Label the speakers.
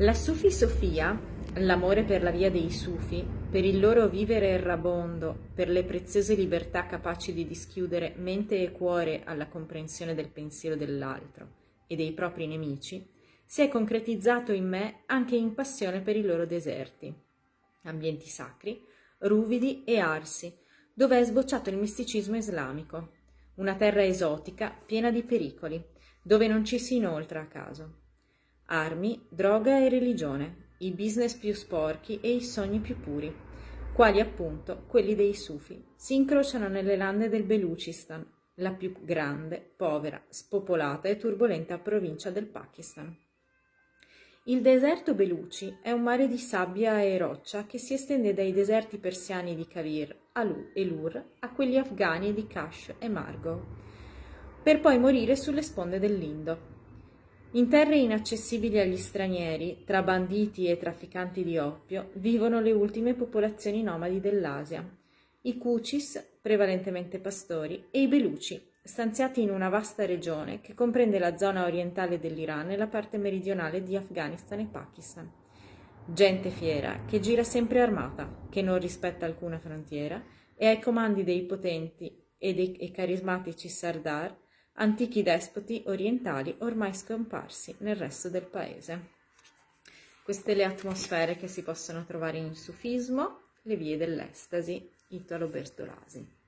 Speaker 1: La Sufi Sofia, l'amore per la via dei Sufi, per il loro vivere errabondo, per le preziose libertà capaci di dischiudere mente e cuore alla comprensione del pensiero dell'altro e dei propri nemici, si è concretizzato in me anche in passione per i loro deserti, ambienti sacri, ruvidi e arsi, dove è sbocciato il misticismo islamico, una terra esotica piena di pericoli, dove non ci si inoltra a caso. Armi, droga e religione, i business più sporchi e i sogni più puri, quali appunto quelli dei sufi, si incrociano nelle lande del Belucistan, la più grande, povera, spopolata e turbolenta provincia del Pakistan. Il deserto Beluci è un mare di sabbia e roccia che si estende dai deserti persiani di Kavir, e Lur a quelli afghani di Kash e Margo, per poi morire sulle sponde dell'Indo. In terre inaccessibili agli stranieri, tra banditi e trafficanti di oppio, vivono le ultime popolazioni nomadi dell'Asia, i Kuchis, prevalentemente pastori, e i Beluci, stanziati in una vasta regione che comprende la zona orientale dell'Iran e la parte meridionale di Afghanistan e Pakistan. Gente fiera che gira sempre armata, che non rispetta alcuna frontiera e ai comandi dei potenti e dei e carismatici sardar, antichi despoti orientali ormai scomparsi nel resto del paese. Queste le atmosfere che si possono trovare in sufismo, le vie dell'estasi, Italo Bertolasi.